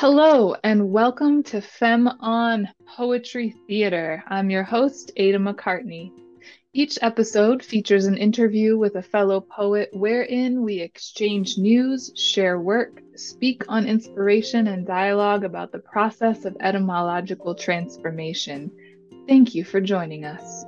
Hello, and welcome to Fem on Poetry Theater. I'm your host, Ada McCartney. Each episode features an interview with a fellow poet wherein we exchange news, share work, speak on inspiration, and dialogue about the process of etymological transformation. Thank you for joining us.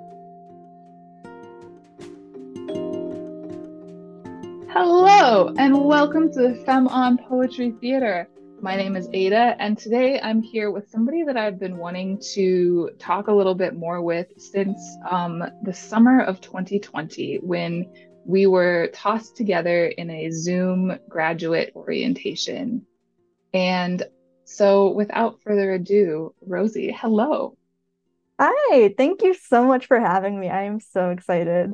Hello, and welcome to the Fem on Poetry Theater. My name is Ada, and today I'm here with somebody that I've been wanting to talk a little bit more with since um, the summer of 2020 when we were tossed together in a Zoom graduate orientation. And so, without further ado, Rosie, hello. Hi, thank you so much for having me. I am so excited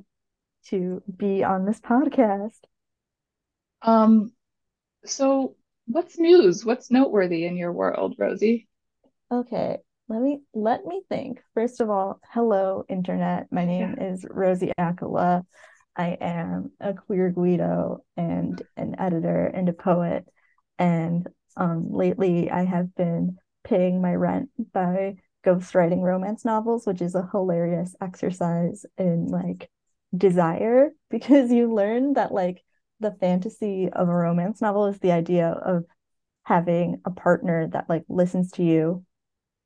to be on this podcast. Um, so What's news? What's noteworthy in your world, Rosie? Okay, let me let me think. First of all, hello internet. My name yeah. is Rosie Accola. I am a queer Guido and an editor and a poet. And um, lately I have been paying my rent by ghostwriting romance novels, which is a hilarious exercise in like desire because you learn that like the fantasy of a romance novel is the idea of having a partner that like listens to you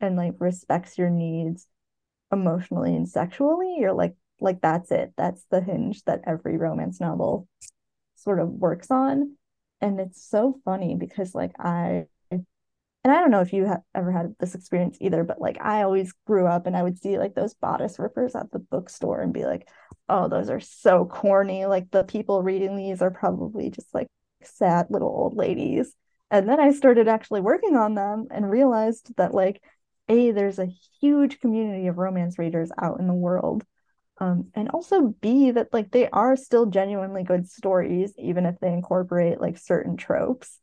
and like respects your needs emotionally and sexually. You're like like that's it. That's the hinge that every romance novel sort of works on. And it's so funny because like i and I don't know if you have ever had this experience either, but like I always grew up and I would see like those bodice rippers at the bookstore and be like, oh, those are so corny. Like the people reading these are probably just like sad little old ladies. And then I started actually working on them and realized that like, A, there's a huge community of romance readers out in the world. Um, and also B, that like they are still genuinely good stories, even if they incorporate like certain tropes.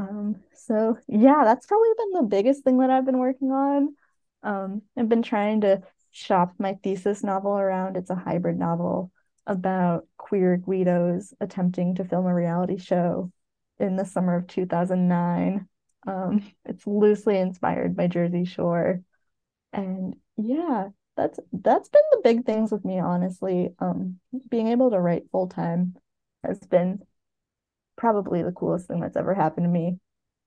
Um, so yeah, that's probably been the biggest thing that I've been working on. Um, I've been trying to shop my thesis novel around. It's a hybrid novel about queer Guidos attempting to film a reality show in the summer of 2009. Um, it's loosely inspired by Jersey Shore. And yeah, that's that's been the big things with me, honestly. Um, being able to write full time has been probably the coolest thing that's ever happened to me.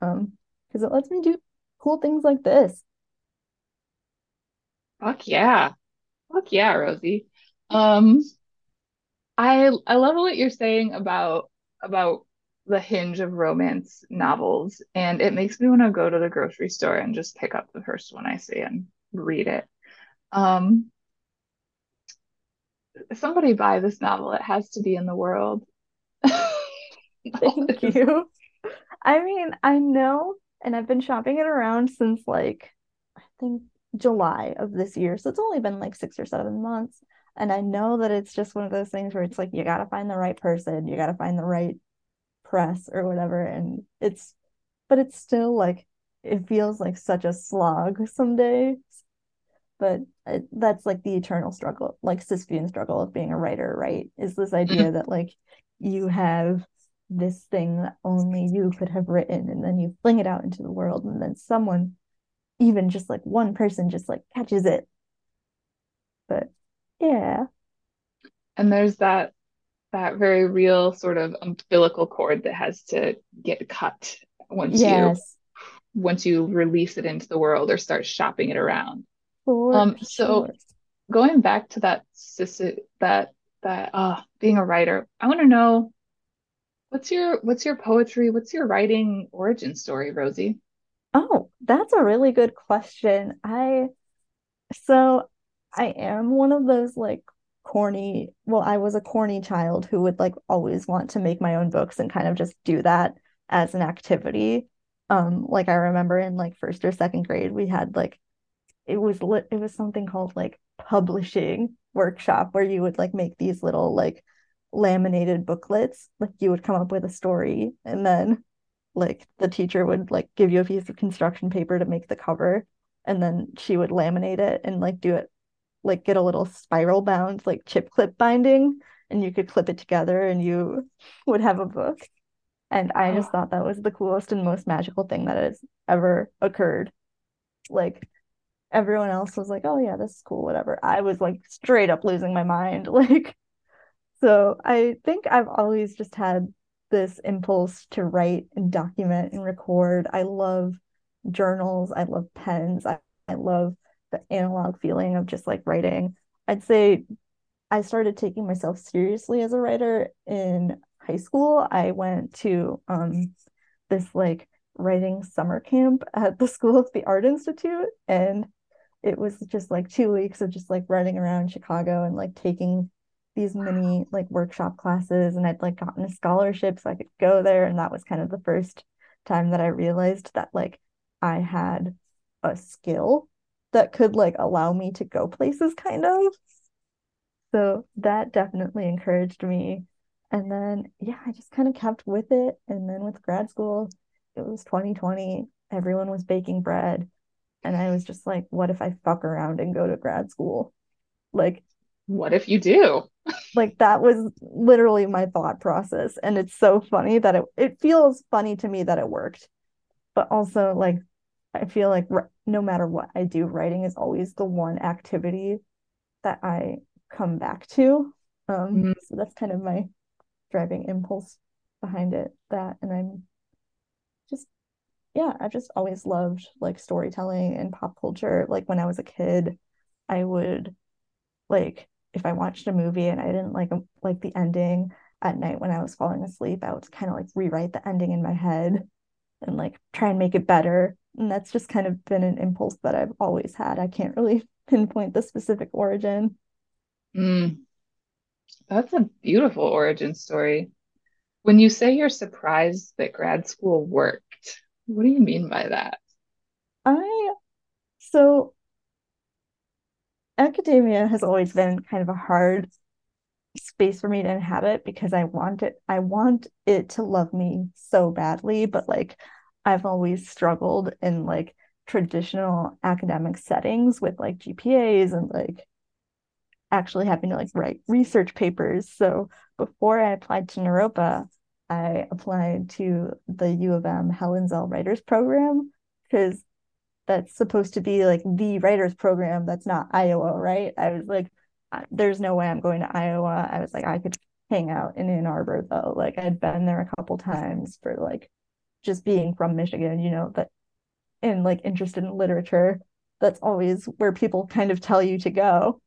Um, because it lets me do cool things like this. Fuck yeah. Fuck yeah, Rosie. Um I I love what you're saying about about the hinge of romance novels and it makes me want to go to the grocery store and just pick up the first one I see and read it. Um somebody buy this novel. It has to be in the world. Thank you. I mean, I know, and I've been shopping it around since like I think July of this year. So it's only been like six or seven months. And I know that it's just one of those things where it's like you gotta find the right person, you gotta find the right press or whatever. And it's but it's still like it feels like such a slog some days. But it, that's like the eternal struggle, like Sisyphean struggle of being a writer, right? Is this mm-hmm. idea that like you have this thing that only you could have written and then you fling it out into the world and then someone even just like one person just like catches it but yeah and there's that that very real sort of umbilical cord that has to get cut once yes. you once you release it into the world or start shopping it around For um so sure. going back to that that that uh being a writer i want to know What's your what's your poetry? What's your writing origin story, Rosie? Oh, that's a really good question. I so I am one of those like corny, well, I was a corny child who would like always want to make my own books and kind of just do that as an activity. Um, like I remember in like first or second grade, we had like it was lit it was something called like publishing workshop where you would like make these little like laminated booklets like you would come up with a story and then like the teacher would like give you a piece of construction paper to make the cover and then she would laminate it and like do it like get a little spiral bound like chip clip binding and you could clip it together and you would have a book And I just thought that was the coolest and most magical thing that has ever occurred. Like everyone else was like, "Oh yeah, this is cool, whatever." I was like straight up losing my mind. Like so I think I've always just had this impulse to write and document and record. I love journals, I love pens, I, I love the analog feeling of just like writing. I'd say I started taking myself seriously as a writer in high school. I went to um, this like writing summer camp at the School of the Art Institute and it was just like two weeks of just like running around Chicago and like taking these mini like workshop classes and I'd like gotten a scholarship so I could go there and that was kind of the first time that I realized that like I had a skill that could like allow me to go places kind of. So that definitely encouraged me. And then yeah I just kind of kept with it and then with grad school it was 2020 everyone was baking bread and I was just like what if I fuck around and go to grad school? Like what if you do? Like that was literally my thought process. And it's so funny that it, it feels funny to me that it worked. But also, like, I feel like no matter what I do, writing is always the one activity that I come back to. Um, mm-hmm. So that's kind of my driving impulse behind it. That, and I'm just, yeah, i've just always loved like storytelling and pop culture. Like when I was a kid, I would like if I watched a movie and I didn't like like the ending at night when I was falling asleep, I would kind of like rewrite the ending in my head and like try and make it better. And that's just kind of been an impulse that I've always had. I can't really pinpoint the specific origin. Mm. That's a beautiful origin story. When you say you're surprised that grad school worked, what do you mean by that? I so academia has always been kind of a hard space for me to inhabit because I want it I want it to love me so badly but like I've always struggled in like traditional academic settings with like GPAs and like actually having to like write research papers. So before I applied to Naropa I applied to the U of M Helen Zell Writers Program because that's supposed to be like the writers program that's not Iowa, right? I was like, there's no way I'm going to Iowa. I was like, I could hang out in Ann Arbor though. Like I'd been there a couple times for like just being from Michigan, you know, that and like interested in literature. That's always where people kind of tell you to go.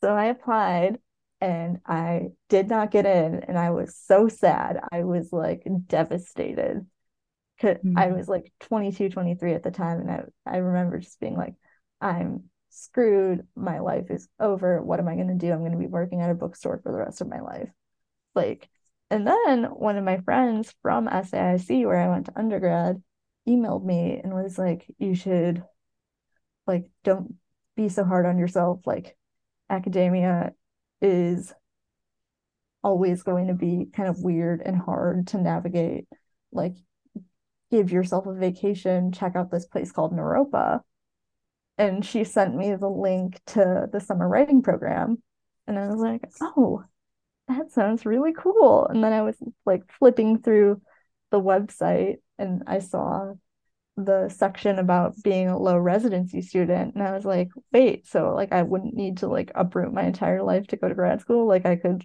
So I applied and I did not get in and I was so sad. I was like devastated mm-hmm. I was like 22, 23 at the time. And I, I remember just being like, I'm screwed. My life is over. What am I going to do? I'm going to be working at a bookstore for the rest of my life. Like, and then one of my friends from SAIC, where I went to undergrad, emailed me and was like, you should, like, don't be so hard on yourself. Like, academia is always going to be kind of weird and hard to navigate. Like, give yourself a vacation, check out this place called Naropa. And she sent me the link to the summer writing program. And I was like, oh, that sounds really cool. And then I was like flipping through the website and I saw the section about being a low residency student. And I was like, wait, so like I wouldn't need to like uproot my entire life to go to grad school. Like I could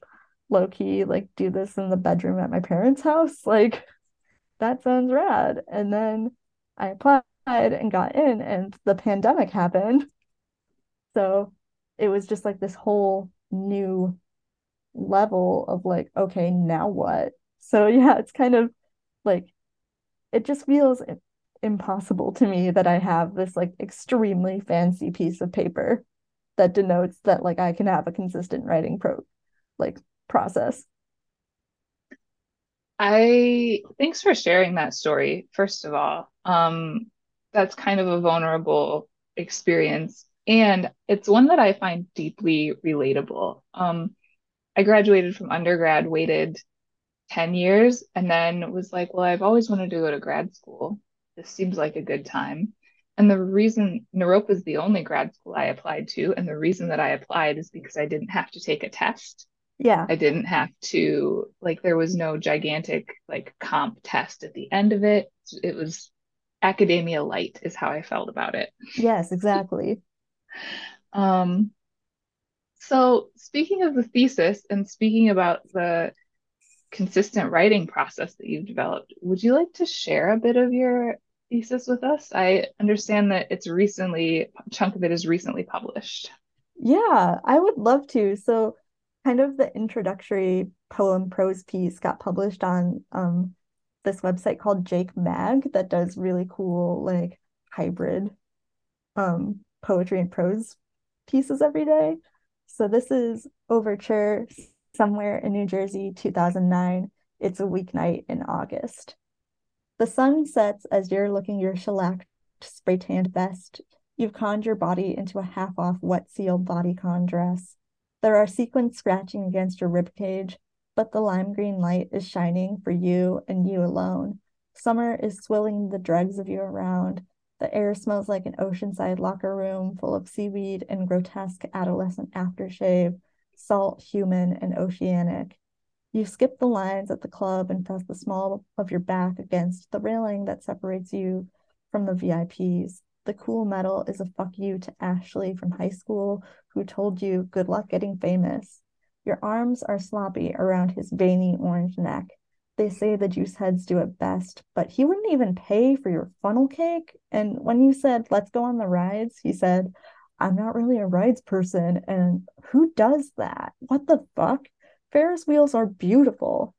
low key like do this in the bedroom at my parents' house. Like that sounds rad. And then I applied and got in, and the pandemic happened. So it was just like this whole new level of like, okay, now what? So yeah, it's kind of like it just feels impossible to me that I have this like extremely fancy piece of paper that denotes that like I can have a consistent writing pro like process. I thanks for sharing that story. First of all, um, that's kind of a vulnerable experience, and it's one that I find deeply relatable. Um, I graduated from undergrad, waited 10 years, and then was like, well, I've always wanted to go to grad school. This seems like a good time. And the reason Naropa is the only grad school I applied to, and the reason that I applied is because I didn't have to take a test. Yeah. I didn't have to like there was no gigantic like comp test at the end of it. It was academia light is how I felt about it. Yes, exactly. Um so speaking of the thesis and speaking about the consistent writing process that you've developed, would you like to share a bit of your thesis with us? I understand that it's recently, a chunk of it is recently published. Yeah, I would love to. So, kind of the introductory poem prose piece got published on um, this website called Jake Mag that does really cool, like hybrid um, poetry and prose pieces every day. So, this is Overture somewhere in New Jersey, 2009. It's a weeknight in August. The sun sets as you're looking your shellacked, spray tanned vest. You've conned your body into a half off wet sealed bodycon dress. There are sequins scratching against your ribcage, but the lime green light is shining for you and you alone. Summer is swilling the dregs of you around. The air smells like an oceanside locker room full of seaweed and grotesque adolescent aftershave, salt, human, and oceanic. You skip the lines at the club and press the small of your back against the railing that separates you from the VIPs. The cool metal is a fuck you to Ashley from high school who told you good luck getting famous. Your arms are sloppy around his veiny orange neck. They say the juice heads do it best, but he wouldn't even pay for your funnel cake. And when you said, let's go on the rides, he said, I'm not really a rides person. And who does that? What the fuck? Ferris wheels are beautiful.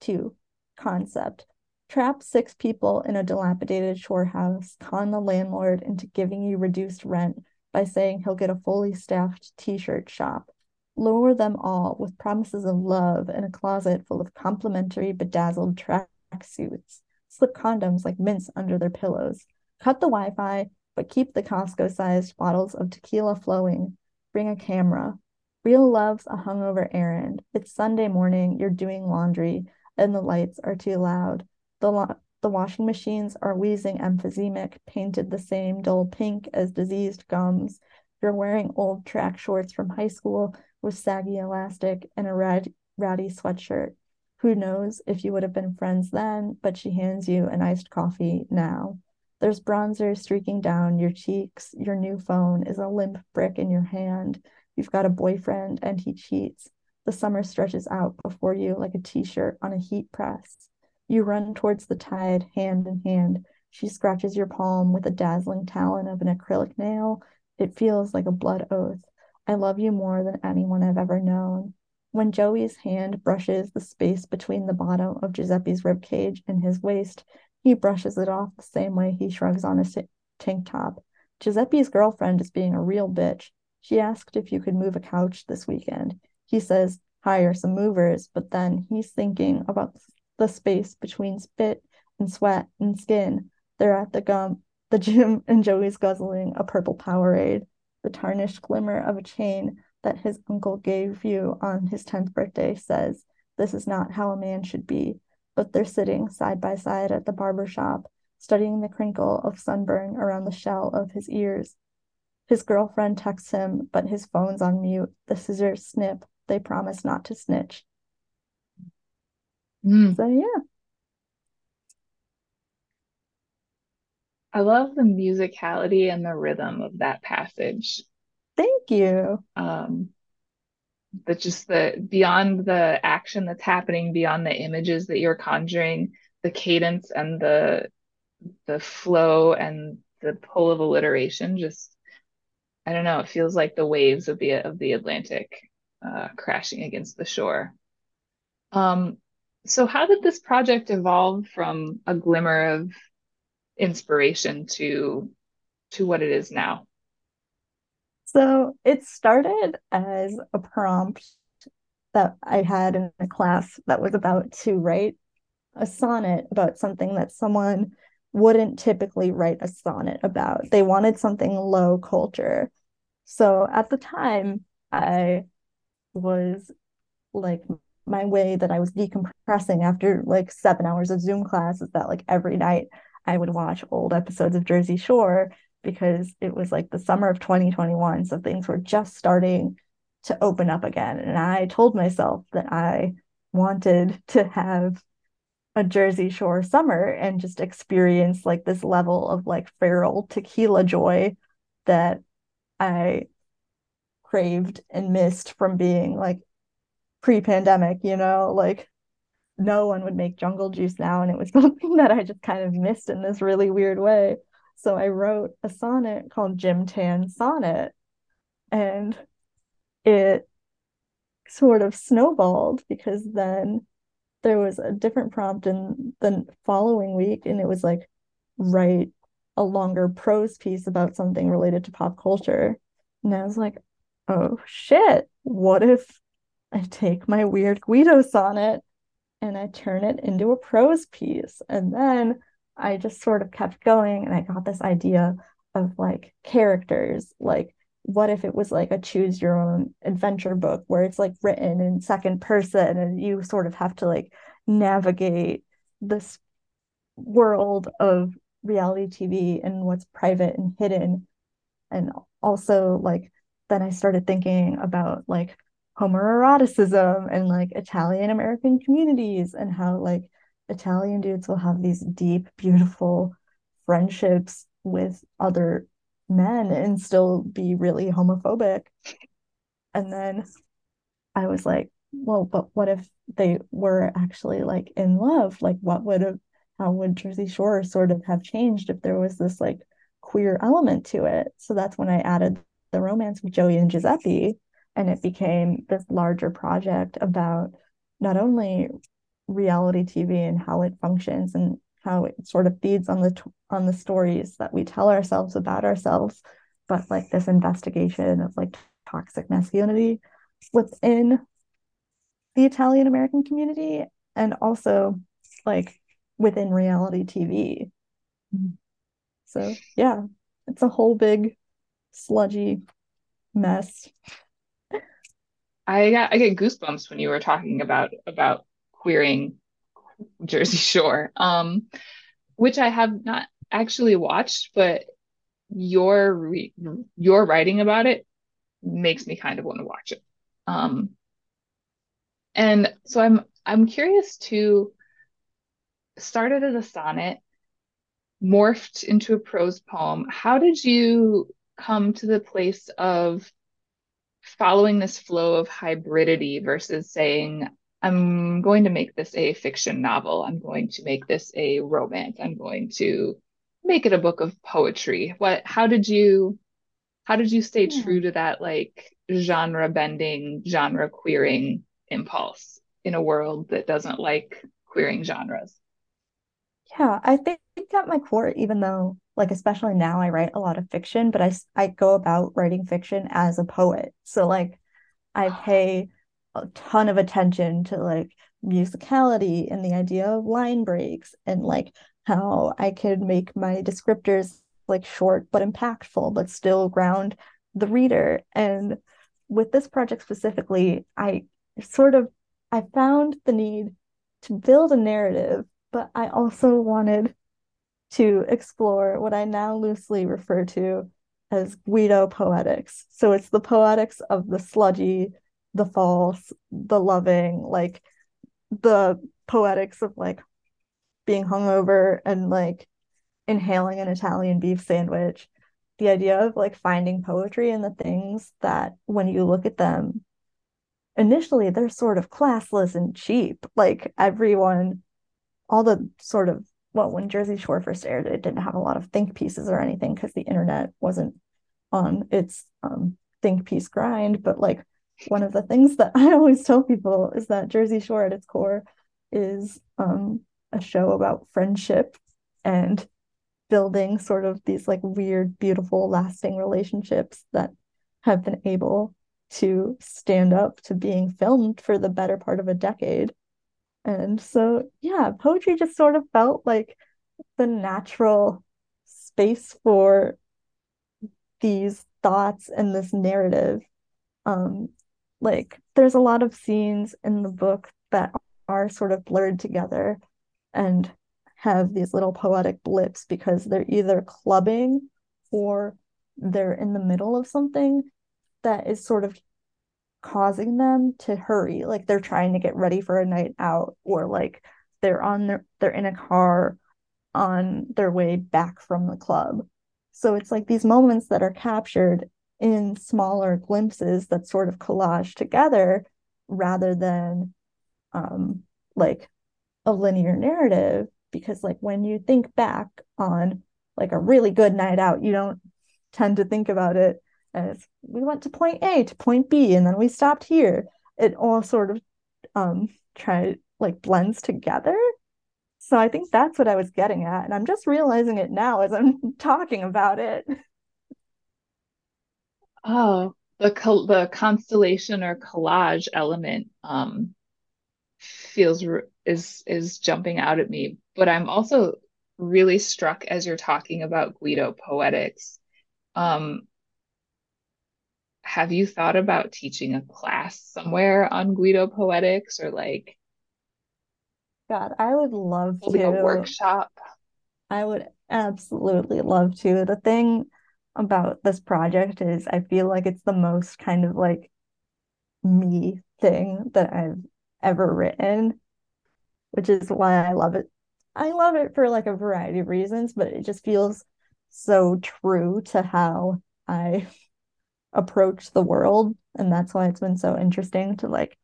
Two, concept. Trap six people in a dilapidated shore house, con the landlord into giving you reduced rent by saying he'll get a fully staffed t shirt shop. Lure them all with promises of love in a closet full of complimentary bedazzled track suits. Slip condoms like mints under their pillows. Cut the Wi Fi, but keep the Costco sized bottles of tequila flowing. Bring a camera. Real love's a hungover errand. It's Sunday morning, you're doing laundry, and the lights are too loud. The, the washing machines are wheezing emphysemic, painted the same dull pink as diseased gums. You're wearing old track shorts from high school with saggy elastic and a rad- ratty sweatshirt. Who knows if you would have been friends then, but she hands you an iced coffee now. There's bronzer streaking down your cheeks. Your new phone is a limp brick in your hand. You've got a boyfriend and he cheats. The summer stretches out before you like a t shirt on a heat press. You run towards the tide, hand in hand. She scratches your palm with a dazzling talon of an acrylic nail. It feels like a blood oath. I love you more than anyone I've ever known. When Joey's hand brushes the space between the bottom of Giuseppe's ribcage and his waist, he brushes it off the same way he shrugs on his t- tank top. Giuseppe's girlfriend is being a real bitch. She asked if you could move a couch this weekend. He says, hire some movers, but then he's thinking about the space between spit and sweat and skin. They're at the gum, the gym, and Joey's guzzling a purple Powerade. The tarnished glimmer of a chain that his uncle gave you on his 10th birthday says, This is not how a man should be. But they're sitting side by side at the barber shop, studying the crinkle of sunburn around the shell of his ears. His girlfriend texts him, but his phone's on mute. The scissors snip. They promise not to snitch. Mm. So yeah. I love the musicality and the rhythm of that passage. Thank you. Um, but just the beyond the action that's happening, beyond the images that you're conjuring, the cadence and the the flow and the pull of alliteration just I don't know, it feels like the waves of the of the Atlantic uh, crashing against the shore. Um, so how did this project evolve from a glimmer of inspiration to to what it is now? So it started as a prompt that I had in a class that was about to write a sonnet about something that someone wouldn't typically write a sonnet about. They wanted something low culture. So at the time, I was like my way that I was decompressing after like seven hours of Zoom class is that like every night I would watch old episodes of Jersey Shore because it was like the summer of 2021. So things were just starting to open up again. And I told myself that I wanted to have a Jersey Shore summer and just experience like this level of like feral tequila joy that I craved and missed from being like pre-pandemic, you know, like no one would make jungle juice now and it was something that I just kind of missed in this really weird way. So I wrote a sonnet called Gym Tan Sonnet and it sort of snowballed because then there was a different prompt in the following week and it was like write a longer prose piece about something related to pop culture and i was like oh shit what if i take my weird guido sonnet and i turn it into a prose piece. And then i just sort of kept going and i got this idea of like characters. Like what if it was like a choose your own adventure book where it's like written in second person and you sort of have to like navigate this world of reality TV and what's private and hidden? And also like then I started thinking about like homoeroticism and like Italian American communities and how like Italian dudes will have these deep beautiful friendships with other men and still be really homophobic. And then I was like, well, but what if they were actually like in love? Like, what would have, how would Jersey Shore sort of have changed if there was this like queer element to it? So that's when I added the romance with Joey and Giuseppe. And it became this larger project about not only reality TV and how it functions and how it sort of feeds on the on the stories that we tell ourselves about ourselves but like this investigation of like toxic masculinity within the Italian American community and also like within reality TV. Mm-hmm. So yeah, it's a whole big sludgy mess. I got I get goosebumps when you were talking about about queering Jersey Shore, um, which I have not actually watched, but your re- your writing about it makes me kind of want to watch it. Um, and so I'm I'm curious to started as a sonnet, morphed into a prose poem. How did you come to the place of following this flow of hybridity versus saying I'm going to make this a fiction novel. I'm going to make this a romance. I'm going to make it a book of poetry. What how did you how did you stay yeah. true to that like genre bending, genre queering impulse in a world that doesn't like queering genres? Yeah, I think at my core, even though like especially now I write a lot of fiction, but I I go about writing fiction as a poet. So like I pay a ton of attention to like musicality and the idea of line breaks and like how I could make my descriptors like short but impactful but still ground the reader and with this project specifically I sort of I found the need to build a narrative but I also wanted to explore what I now loosely refer to as Guido poetics. So it's the poetics of the sludgy, the false, the loving, like the poetics of like being hungover and like inhaling an Italian beef sandwich. The idea of like finding poetry in the things that when you look at them, initially they're sort of classless and cheap. Like everyone, all the sort of well, when Jersey Shore first aired, it didn't have a lot of think pieces or anything because the internet wasn't on its um, think piece grind. But like one of the things that I always tell people is that Jersey Shore at its core is um, a show about friendship and building sort of these like weird, beautiful, lasting relationships that have been able to stand up to being filmed for the better part of a decade. And so, yeah, poetry just sort of felt like the natural space for these thoughts and this narrative. Um, like there's a lot of scenes in the book that are sort of blurred together and have these little poetic blips because they're either clubbing or they're in the middle of something that is sort of causing them to hurry like they're trying to get ready for a night out or like they're on their they're in a car on their way back from the club. So it's like these moments that are captured in smaller glimpses that sort of collage together rather than um like a linear narrative. Because like when you think back on like a really good night out you don't tend to think about it as we went to point A to point B and then we stopped here. It all sort of um try like blends together. So I think that's what I was getting at and I'm just realizing it now as I'm talking about it. Oh, the col the constellation or collage element um feels r- is is jumping out at me, but I'm also really struck as you're talking about Guido poetics. Um, have you thought about teaching a class somewhere on Guido poetics or like God I would love holding a workshop? I would absolutely love to. The thing about this project is I feel like it's the most kind of like me thing that I've ever written, which is why I love it. I love it for like a variety of reasons, but it just feels so true to how I approach the world. And that's why it's been so interesting to like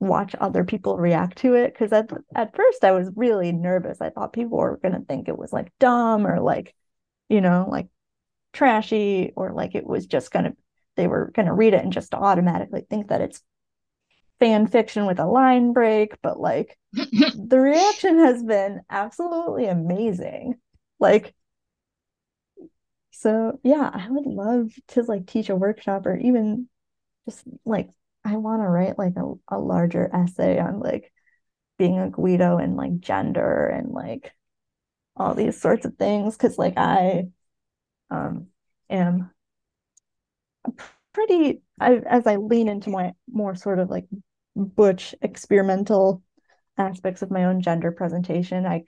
watch other people react to it. Cause at at first I was really nervous. I thought people were gonna think it was like dumb or like, you know, like trashy or like it was just gonna they were gonna read it and just automatically think that it's fan fiction with a line break, but like the reaction has been absolutely amazing. Like so yeah, I would love to like teach a workshop or even just like I want to write like a, a larger essay on like being a Guido and like gender and like all these sorts of things because like I um am pretty I, as I lean into my more sort of like butch experimental aspects of my own gender presentation, I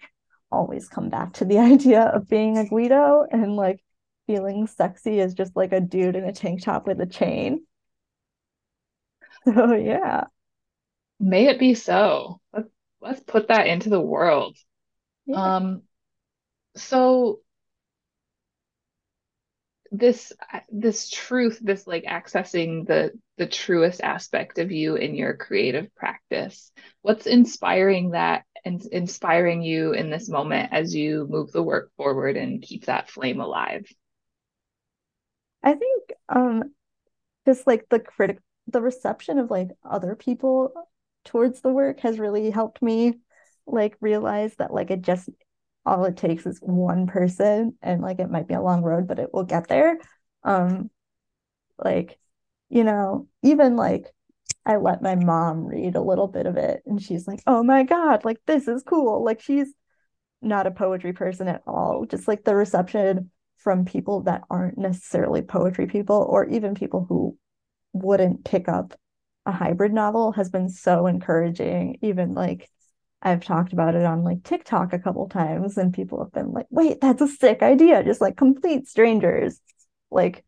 always come back to the idea of being a Guido and like feeling sexy as just like a dude in a tank top with a chain. So yeah. May it be so. Let's let's put that into the world. Yeah. Um, so this this truth, this like accessing the the truest aspect of you in your creative practice. What's inspiring that and inspiring you in this moment as you move the work forward and keep that flame alive? I think um just like the critic the reception of like other people towards the work has really helped me like realize that like it just all it takes is one person and like it might be a long road but it will get there. Um like you know even like I let my mom read a little bit of it and she's like oh my god like this is cool. Like she's not a poetry person at all. Just like the reception from people that aren't necessarily poetry people or even people who wouldn't pick up a hybrid novel has been so encouraging even like I've talked about it on like TikTok a couple times and people have been like, wait, that's a sick idea. Just like complete strangers. Like,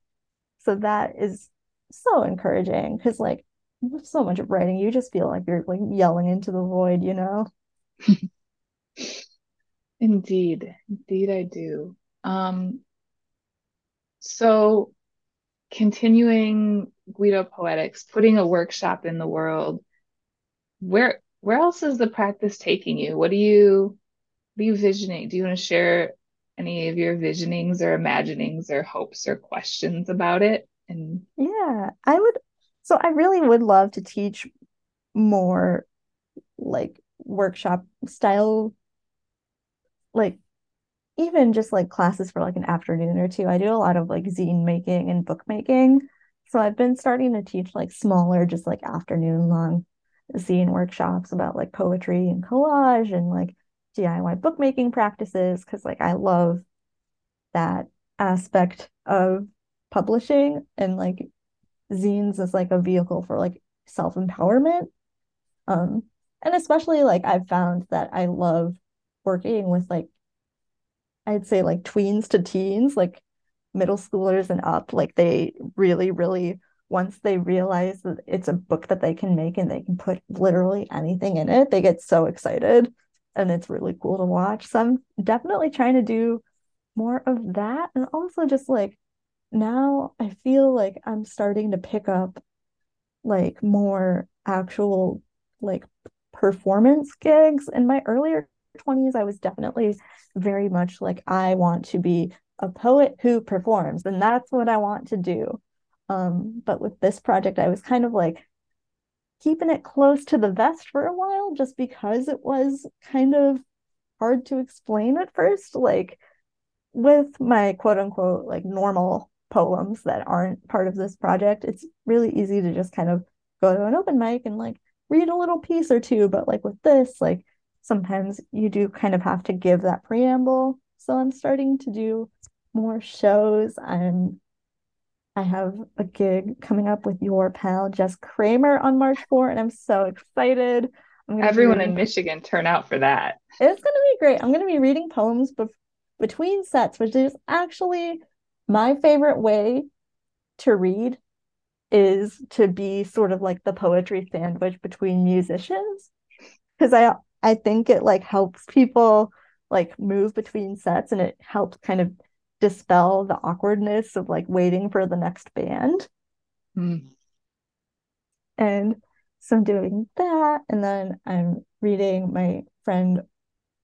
so that is so encouraging because like so much of writing, you just feel like you're like yelling into the void, you know? Indeed, indeed I do. Um, so continuing Guido Poetics, putting a workshop in the world, where where else is the practice taking you? What do you what are you visioning? Do you want to share any of your visionings or imaginings or hopes or questions about it? And Yeah, I would. So I really would love to teach more like workshop style, like even just like classes for like an afternoon or two. I do a lot of like zine making and book making. So I've been starting to teach like smaller, just like afternoon long zine workshops about like poetry and collage and like DIY bookmaking practices because like I love that aspect of publishing and like zines as like a vehicle for like self-empowerment. Um, and especially like I've found that I love working with like I'd say like tweens to teens, like middle schoolers and up, like they really, really once they realize that it's a book that they can make and they can put literally anything in it, they get so excited and it's really cool to watch. So I'm definitely trying to do more of that. And also just like now I feel like I'm starting to pick up like more actual like performance gigs. In my earlier 20s, I was definitely very much like I want to be a poet who performs, and that's what I want to do. Um, but with this project, I was kind of like keeping it close to the vest for a while just because it was kind of hard to explain at first. Like with my quote unquote like normal poems that aren't part of this project, it's really easy to just kind of go to an open mic and like read a little piece or two. But like with this, like sometimes you do kind of have to give that preamble. So I'm starting to do more shows. I'm I have a gig coming up with your pal Jess Kramer on March 4, and I'm so excited. Everyone in Michigan turn out for that. It's going to be great. I'm going to be reading poems be- between sets, which is actually my favorite way to read is to be sort of like the poetry sandwich between musicians because I I think it like helps people like move between sets and it helps kind of dispel the awkwardness of like waiting for the next band. Mm. And so I'm doing that. And then I'm reading, my friend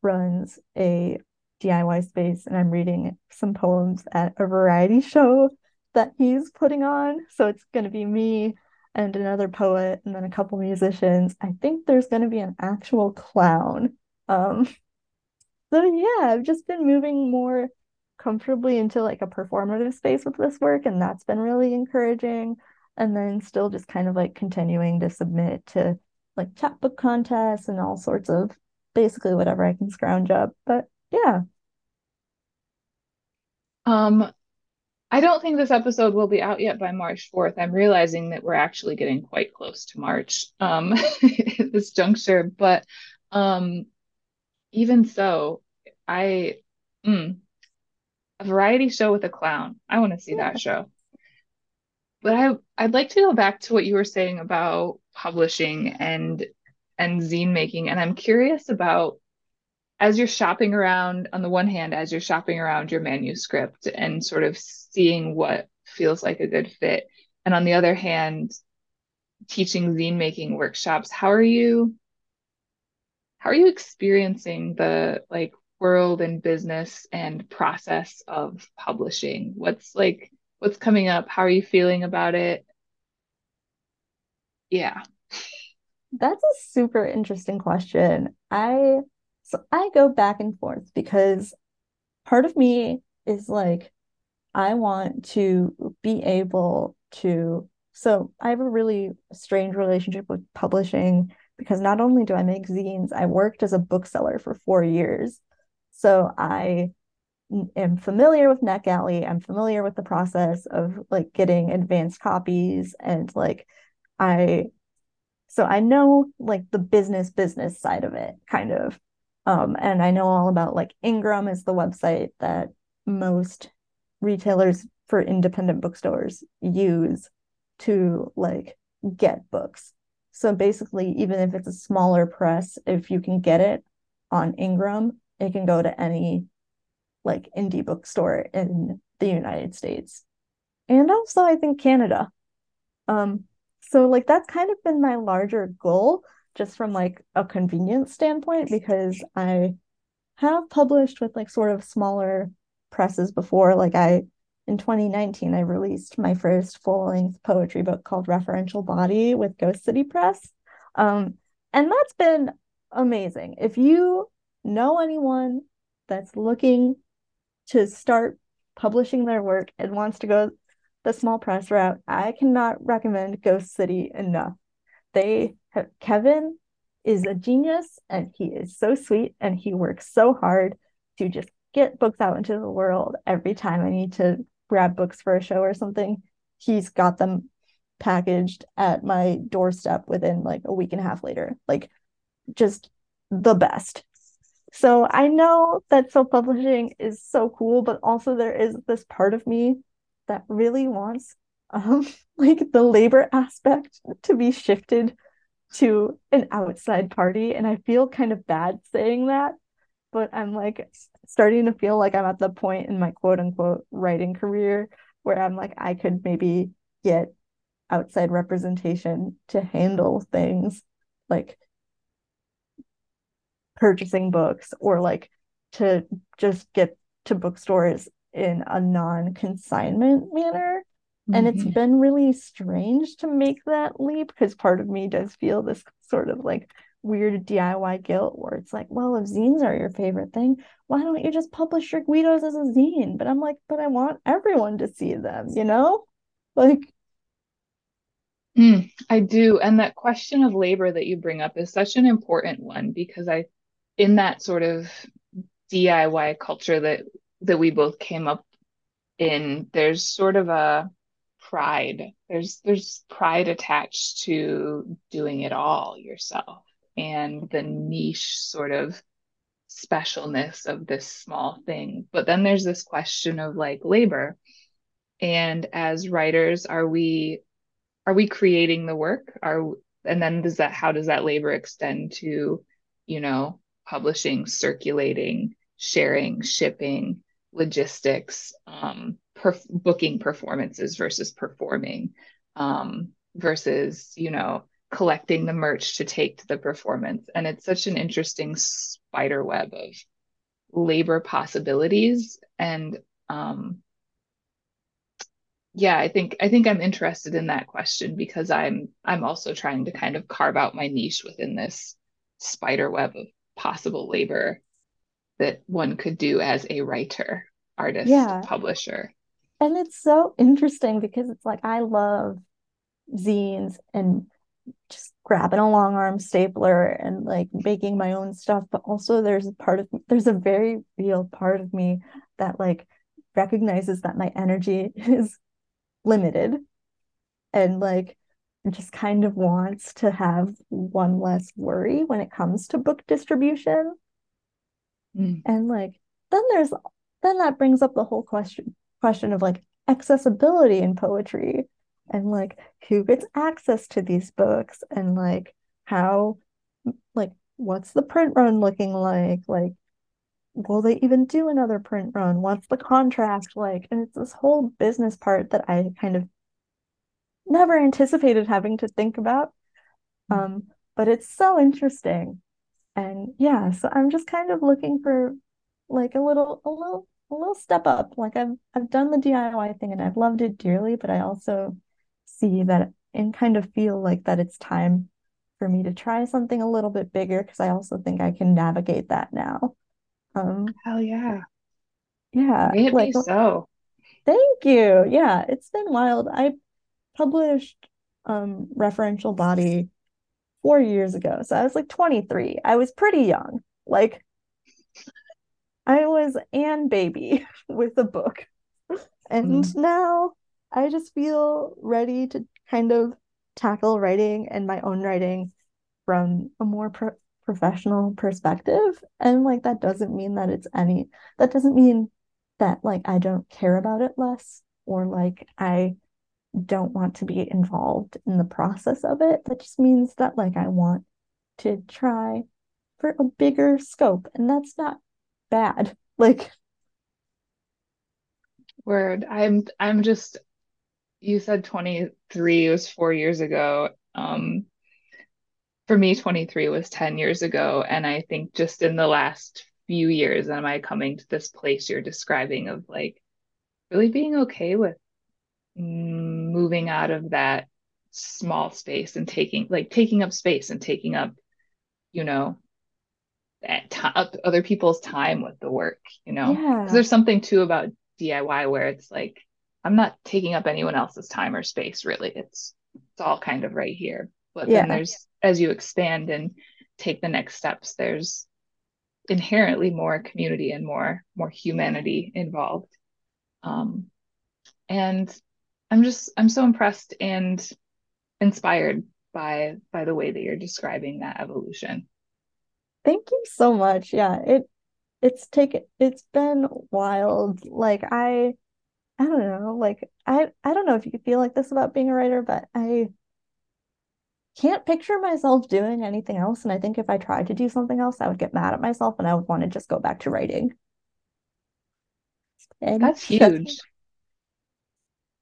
runs a DIY space, and I'm reading some poems at a variety show that he's putting on. So it's going to be me and another poet, and then a couple musicians. I think there's going to be an actual clown. Um, so yeah, I've just been moving more comfortably into like a performative space with this work and that's been really encouraging and then still just kind of like continuing to submit to like chapbook contests and all sorts of basically whatever I can scrounge up but yeah um I don't think this episode will be out yet by March 4th. I'm realizing that we're actually getting quite close to March um at this juncture but um even so I mm, a variety show with a clown. I want to see yeah. that show. But I I'd like to go back to what you were saying about publishing and and zine making and I'm curious about as you're shopping around on the one hand as you're shopping around your manuscript and sort of seeing what feels like a good fit and on the other hand teaching zine making workshops how are you how are you experiencing the like world and business and process of publishing? What's like what's coming up? How are you feeling about it? Yeah. That's a super interesting question. I so I go back and forth because part of me is like I want to be able to so I have a really strange relationship with publishing because not only do I make zines, I worked as a bookseller for 4 years. So I am familiar with NetGalley. I'm familiar with the process of like getting advanced copies and like I so I know like the business business side of it kind of. Um and I know all about like Ingram is the website that most retailers for independent bookstores use to like get books. So basically even if it's a smaller press if you can get it on Ingram it can go to any like indie bookstore in the United States. And also I think Canada. Um so like that's kind of been my larger goal just from like a convenience standpoint because I have published with like sort of smaller presses before like I in 2019 I released my first full-length poetry book called Referential Body with Ghost City Press. Um and that's been amazing. If you know anyone that's looking to start publishing their work and wants to go the small press route, I cannot recommend Ghost City enough. They Kevin is a genius and he is so sweet and he works so hard to just get books out into the world every time I need to grab books for a show or something. He's got them packaged at my doorstep within like a week and a half later. Like just the best. So I know that self publishing is so cool, but also there is this part of me that really wants um like the labor aspect to be shifted to an outside party and I feel kind of bad saying that but I'm like starting to feel like I'm at the point in my quote unquote writing career where I'm like I could maybe get outside representation to handle things like purchasing books or like to just get to bookstores in a non-consignment manner mm-hmm. and it's mm-hmm. been really strange to make that leap because part of me does feel this sort of like weird DIY guilt where it's like, well, if zines are your favorite thing, why don't you just publish your Guidos as a zine? But I'm like, but I want everyone to see them, you know? Like Mm, I do. And that question of labor that you bring up is such an important one because I, in that sort of DIY culture that that we both came up in, there's sort of a pride. There's there's pride attached to doing it all yourself and the niche sort of specialness of this small thing. But then there's this question of like labor. And as writers, are we are we creating the work are and then does that how does that labor extend to you know publishing circulating sharing shipping logistics um, perf- booking performances versus performing um, versus you know collecting the merch to take to the performance. And it's such an interesting spider web of labor possibilities. And um, yeah i think i think i'm interested in that question because i'm i'm also trying to kind of carve out my niche within this spider web of possible labor that one could do as a writer artist yeah. publisher and it's so interesting because it's like i love zines and just grabbing a long arm stapler and like making my own stuff but also there's a part of there's a very real part of me that like recognizes that my energy is limited and like just kind of wants to have one less worry when it comes to book distribution. Mm. And like then there's then that brings up the whole question question of like accessibility in poetry and like who gets access to these books and like how like what's the print run looking like like will they even do another print run? What's the contract like? And it's this whole business part that I kind of never anticipated having to think about. Hmm. Um, but it's so interesting. And yeah, so I'm just kind of looking for like a little a little a little step up. Like I've I've done the DIY thing and I've loved it dearly, but I also see that and kind of feel like that it's time for me to try something a little bit bigger because I also think I can navigate that now. Um, Hell yeah. Yeah. It like, so. Thank you. Yeah, it's been wild. I published um referential body four years ago. So I was like 23. I was pretty young. Like I was Anne baby with a book. And mm. now I just feel ready to kind of tackle writing and my own writing from a more pro- professional perspective and like that doesn't mean that it's any that doesn't mean that like I don't care about it less or like I don't want to be involved in the process of it that just means that like I want to try for a bigger scope and that's not bad. Like word. I'm i'm just you said 23 was 4 years ago. Um for me 23 was 10 years ago. And i think just in the last few years am i coming to this place you're describing of like really being okay with moving out of that small space and taking like taking up space and taking up you know t- other people's time with the work you know? Because yeah. there's something too about diy where it's like i'm not taking up anyone else's time or space really. It's it's all kind of right here. But yeah. then there's as you expand and take the next steps there's inherently more community and more more humanity involved. Um, and i'm just i'm so impressed and inspired by by the way that you're describing that evolution thank you so much yeah it it's taken it's been wild like i I don't know, like I I don't know if you feel like this about being a writer, but I can't picture myself doing anything else. And I think if I tried to do something else, I would get mad at myself and I would want to just go back to writing. And that's huge.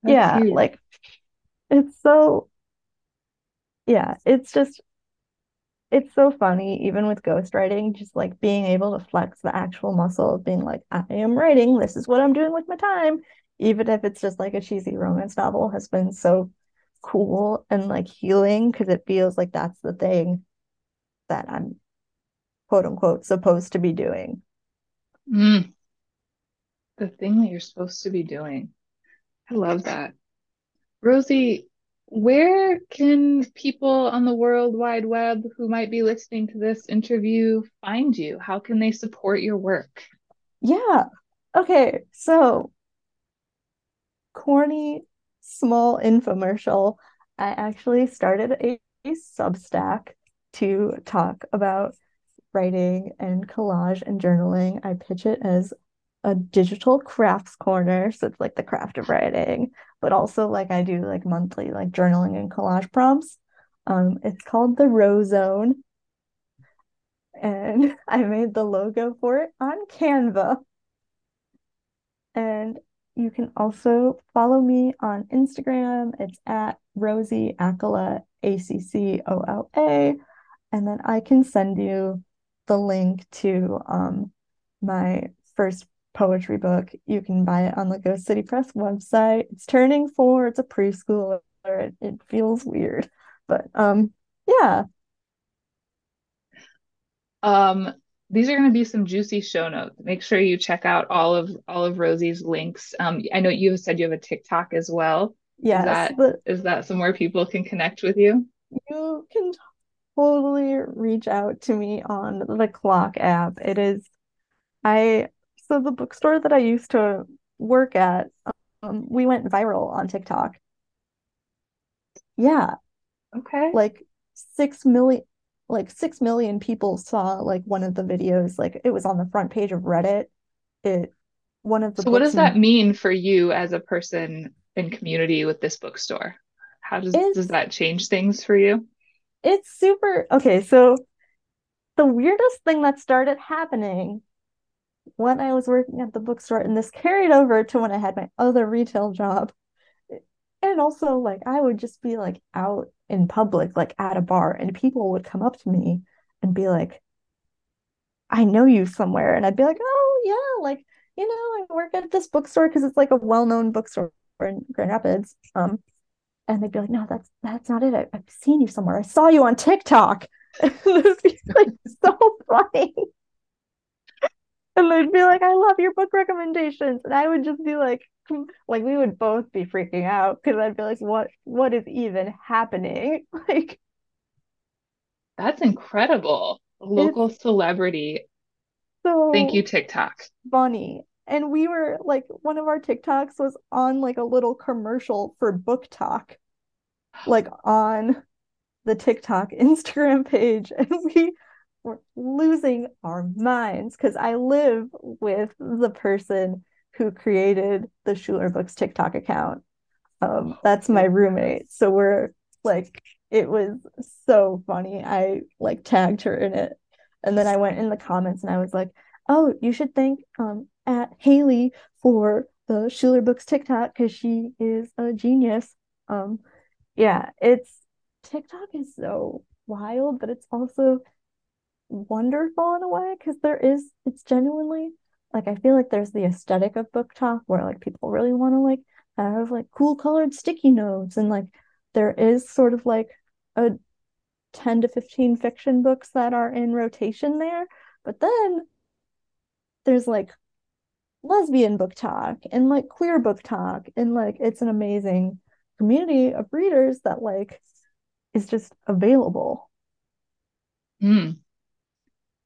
That's yeah, huge. like it's so yeah, it's just it's so funny, even with ghostwriting, just like being able to flex the actual muscle of being like, I am writing, this is what I'm doing with my time, even if it's just like a cheesy romance novel, has been so cool and like healing because it feels like that's the thing that I'm quote unquote supposed to be doing. Mm. The thing that you're supposed to be doing. I love that. Rosie, where can people on the World Wide Web who might be listening to this interview find you? How can they support your work? Yeah. Okay. So, corny small infomercial. I actually started a, a Substack to talk about writing and collage and journaling. I pitch it as a digital crafts corner. So it's like the craft of writing, but also like I do like monthly like journaling and collage prompts. Um, it's called the Row Zone. And I made the logo for it on Canva. And you can also follow me on Instagram. It's at Rosie Accola, A C C O L A. And then I can send you the link to um, my first poetry book. You can buy it on the Ghost City Press website. It's turning four, it's a preschooler. It, it feels weird. But um, yeah. Um, these are going to be some juicy show notes. Make sure you check out all of all of Rosie's links. Um, I know you said you have a TikTok as well. Yes, is that is that somewhere people can connect with you? You can totally reach out to me on the Clock app. It is, I so the bookstore that I used to work at, um, we went viral on TikTok. Yeah. Okay. Like six million like 6 million people saw like one of the videos like it was on the front page of reddit it one of the so what does that mean for you as a person in community with this bookstore how does does that change things for you it's super okay so the weirdest thing that started happening when i was working at the bookstore and this carried over to when i had my other retail job and also like i would just be like out in public, like at a bar, and people would come up to me and be like, I know you somewhere. And I'd be like, oh, yeah, like, you know, I work at this bookstore because it's like a well known bookstore in Grand Rapids. Um, and they'd be like, no, that's that's not it. I, have seen you somewhere. I saw you on TikTok. it be like so funny. And they'd be like, I love your book recommendations. And I would just be like, like we would both be freaking out because I'd be like, what what is even happening? Like that's incredible. Local celebrity. So thank you, TikTok. Funny. And we were like one of our TikToks was on like a little commercial for BookTok, like on the TikTok Instagram page. And we were losing our minds because I live with the person who created the Schuler Books TikTok account. Um, that's my roommate. So we're like, it was so funny. I like tagged her in it. And then I went in the comments and I was like, oh, you should thank um, at Haley for the Schuler Books TikTok because she is a genius. Um, yeah, it's TikTok is so wild, but it's also wonderful in a way because there is it's genuinely like I feel like there's the aesthetic of BookTok where like people really want to like have like cool colored sticky notes and like there is sort of like a 10 to 15 fiction books that are in rotation there but then there's like lesbian BookTok and like queer BookTok and like it's an amazing community of readers that like is just available mm.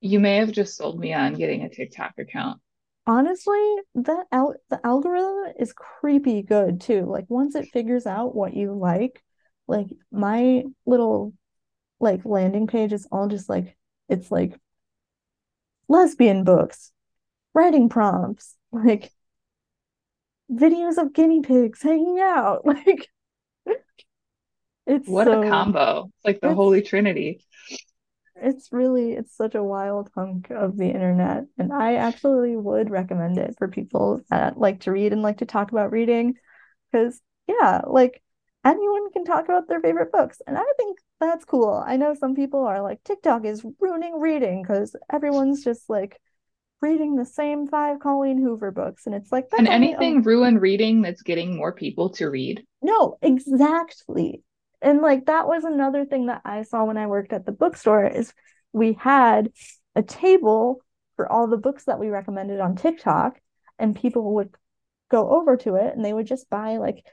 You may have just sold me on getting a tiktok account honestly that al- the algorithm is creepy good too like once it figures out what you like like my little like landing page is all just like it's like lesbian books writing prompts like videos of guinea pigs hanging out. Like it's what so, a combo. It's like the holy trinity. It's really it's such a wild hunk of the internet. And I actually would recommend it for people that like to read and like to talk about reading. Because yeah, like anyone can talk about their favorite books. And I think that's cool. I know some people are like, TikTok is ruining reading because everyone's just like reading the same five Colleen Hoover books. And it's like, and anything ruin reading that's getting more people to read? No, exactly. And like that was another thing that I saw when I worked at the bookstore is we had a table for all the books that we recommended on TikTok and people would go over to it and they would just buy like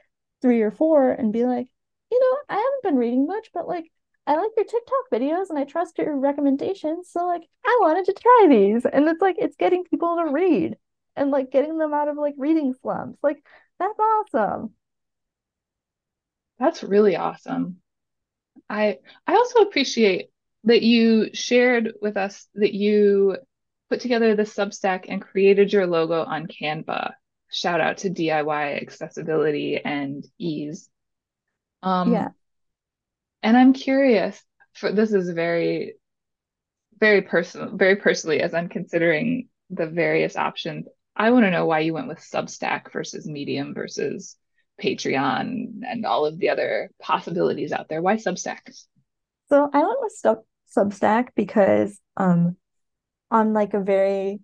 three or four and be like, you know, I haven't been reading much, but like I like your TikTok videos and I trust your recommendations. So like I wanted to try these. And it's like it's getting people to read and like getting them out of like reading slumps. Like that's awesome. That's really awesome. I I also appreciate that you shared with us that you put together the Substack and created your logo on Canva shout out to DIY accessibility and ease. Um, yeah. And I'm curious for this is very, very personal, very personally as I'm considering the various options. I want to know why you went with Substack versus Medium versus Patreon and all of the other possibilities out there. Why Substack? So I went with Sub- Substack because um on like a very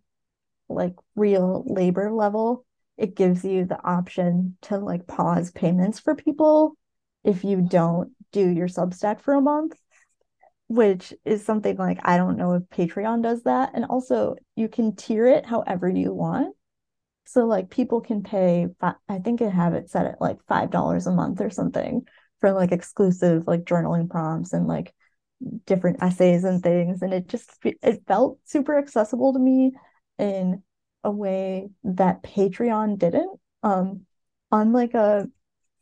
like real labor level, it gives you the option to like pause payments for people if you don't do your Substack for a month, which is something like I don't know if Patreon does that. And also, you can tier it however you want. So, like, people can pay, I think I have it set at like $5 a month or something for like exclusive like journaling prompts and like different essays and things. And it just, it felt super accessible to me. in a way that Patreon didn't. Um, on like a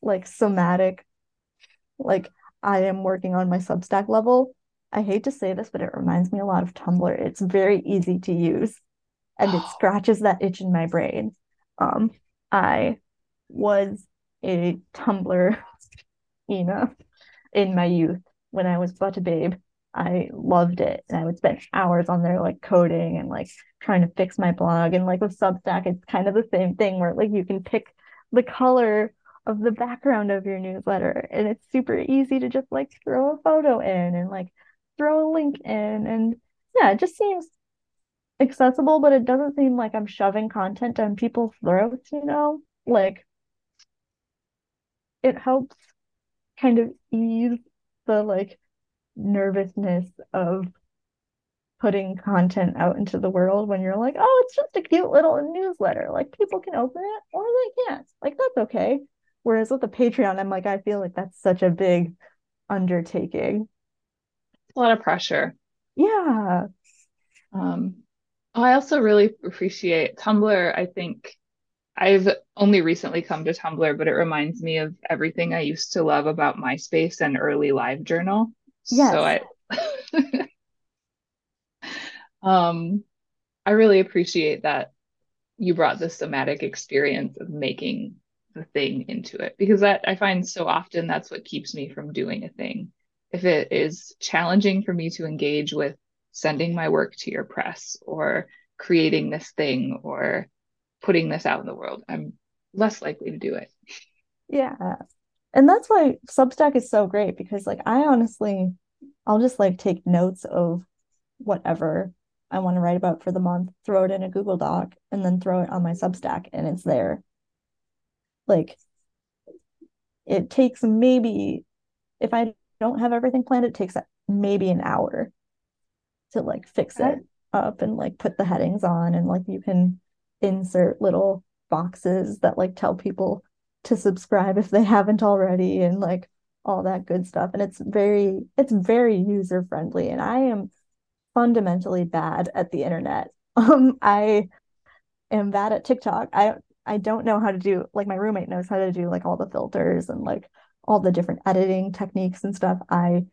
like somatic, like I am working on my Substack level. I hate to say this, but it reminds me a lot of Tumblr. It's very easy to use and it scratches that itch in my brain. Um, I was a Tumblr Ina in my youth when I was but a babe. I loved it. And I would spend hours on there like coding and like trying to fix my blog. And like with Substack, it's kind of the same thing where like you can pick the color of the background of your newsletter. And it's super easy to just like throw a photo in and like throw a link in. And yeah, it just seems accessible, but it doesn't seem like I'm shoving content down people's throats, you know? Like it helps kind of ease the like nervousness of putting content out into the world when you're like, oh, it's just a cute little newsletter. Like people can open it or they can't. Like that's okay. Whereas with the Patreon, I'm like, I feel like that's such a big undertaking. A lot of pressure. Yeah. Um, I also really appreciate Tumblr. I think I've only recently come to Tumblr, but it reminds me of everything I used to love about MySpace and early LiveJournal. Yes. So I um I really appreciate that you brought the somatic experience of making the thing into it because that I find so often that's what keeps me from doing a thing. If it is challenging for me to engage with sending my work to your press or creating this thing or putting this out in the world, I'm less likely to do it. Yeah and that's why Substack is so great because like I honestly I'll just like take notes of whatever I want to write about for the month, throw it in a Google Doc, and then throw it on my Substack and it's there. Like it takes maybe if I don't have everything planned, it takes maybe an hour to like fix it up and like put the headings on and like you can insert little boxes that like tell people to subscribe if they haven't already and like all that good stuff. And it's very it's very user friendly and i am fundamentally bad at the internet. Um i am bad at tiktok. I i don't know how to do like my roommate knows how to do like all the filters and like all the different editing techniques and stuff. I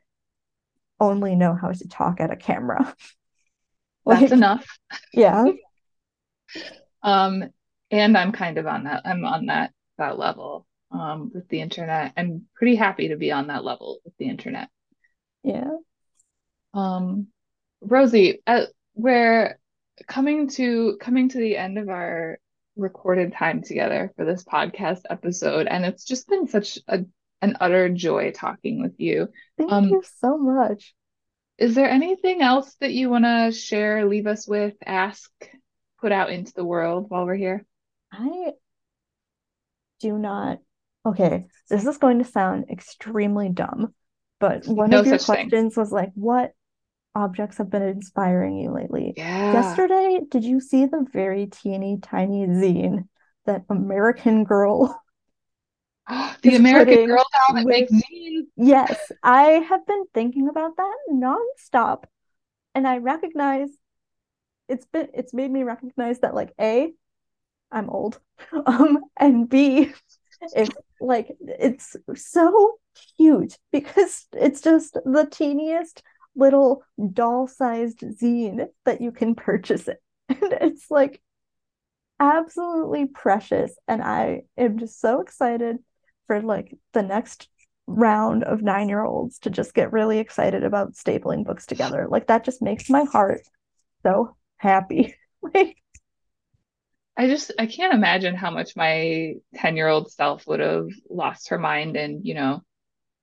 only know how to talk at a camera that's enough yeah um and I'm kind of on that. I'm on that that level um, with the internet. I'm pretty happy to be on that level with the internet. Yeah. Um, Rosie, uh, we're coming to coming to the end of our recorded time together for this podcast episode, and it's just been such a an utter joy talking with you. Thank um, you so much. Is there anything else that you want to share, leave us with, ask, put out into the world while we're here? I do not. Okay, this is going to sound extremely dumb, but one no of your questions thing. was like, what objects have been inspiring you lately? Yeah. Yesterday, did you see the very teeny tiny zine that American Girl the American Girl doll that with, makes zines? Yes, I have been thinking about that nonstop. And I recognize it's been it's made me recognize that like A, I'm old. Um, and B, it's like it's so cute because it's just the teeniest little doll-sized zine that you can purchase it. And it's like absolutely precious. And I am just so excited for like the next round of nine year olds to just get really excited about stapling books together. Like that just makes my heart so happy. like I just I can't imagine how much my 10 year old self would have lost her mind in, you know,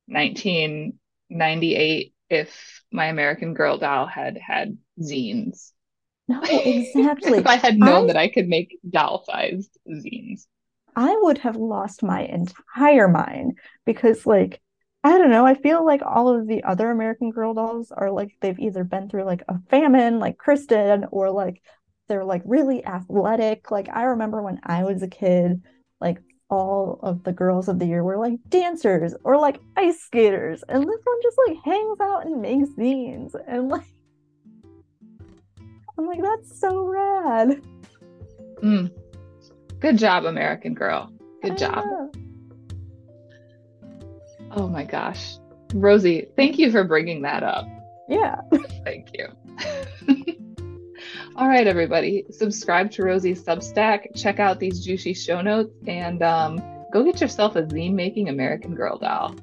1998 if my American Girl doll had had zines. No, exactly. if I had known I, that I could make doll sized zines. I would have lost my entire mind because, like, I don't know. I feel like all of the other American Girl dolls are like they've either been through like a famine, like Kirsten, or like they're like really athletic. Like, I remember when I was a kid, like, all of the girls of the year were like dancers or like ice skaters. And this one just like hangs out and makes zines. And like, I'm like, that's so rad. Mm. Good job, American Girl. Good job. Oh my gosh. Rosie, thank you for bringing that up. Yeah. thank you. All right, everybody. Subscribe to Rosie's Substack. Check out these juicy show notes and um, go get yourself a zine making American Girl doll.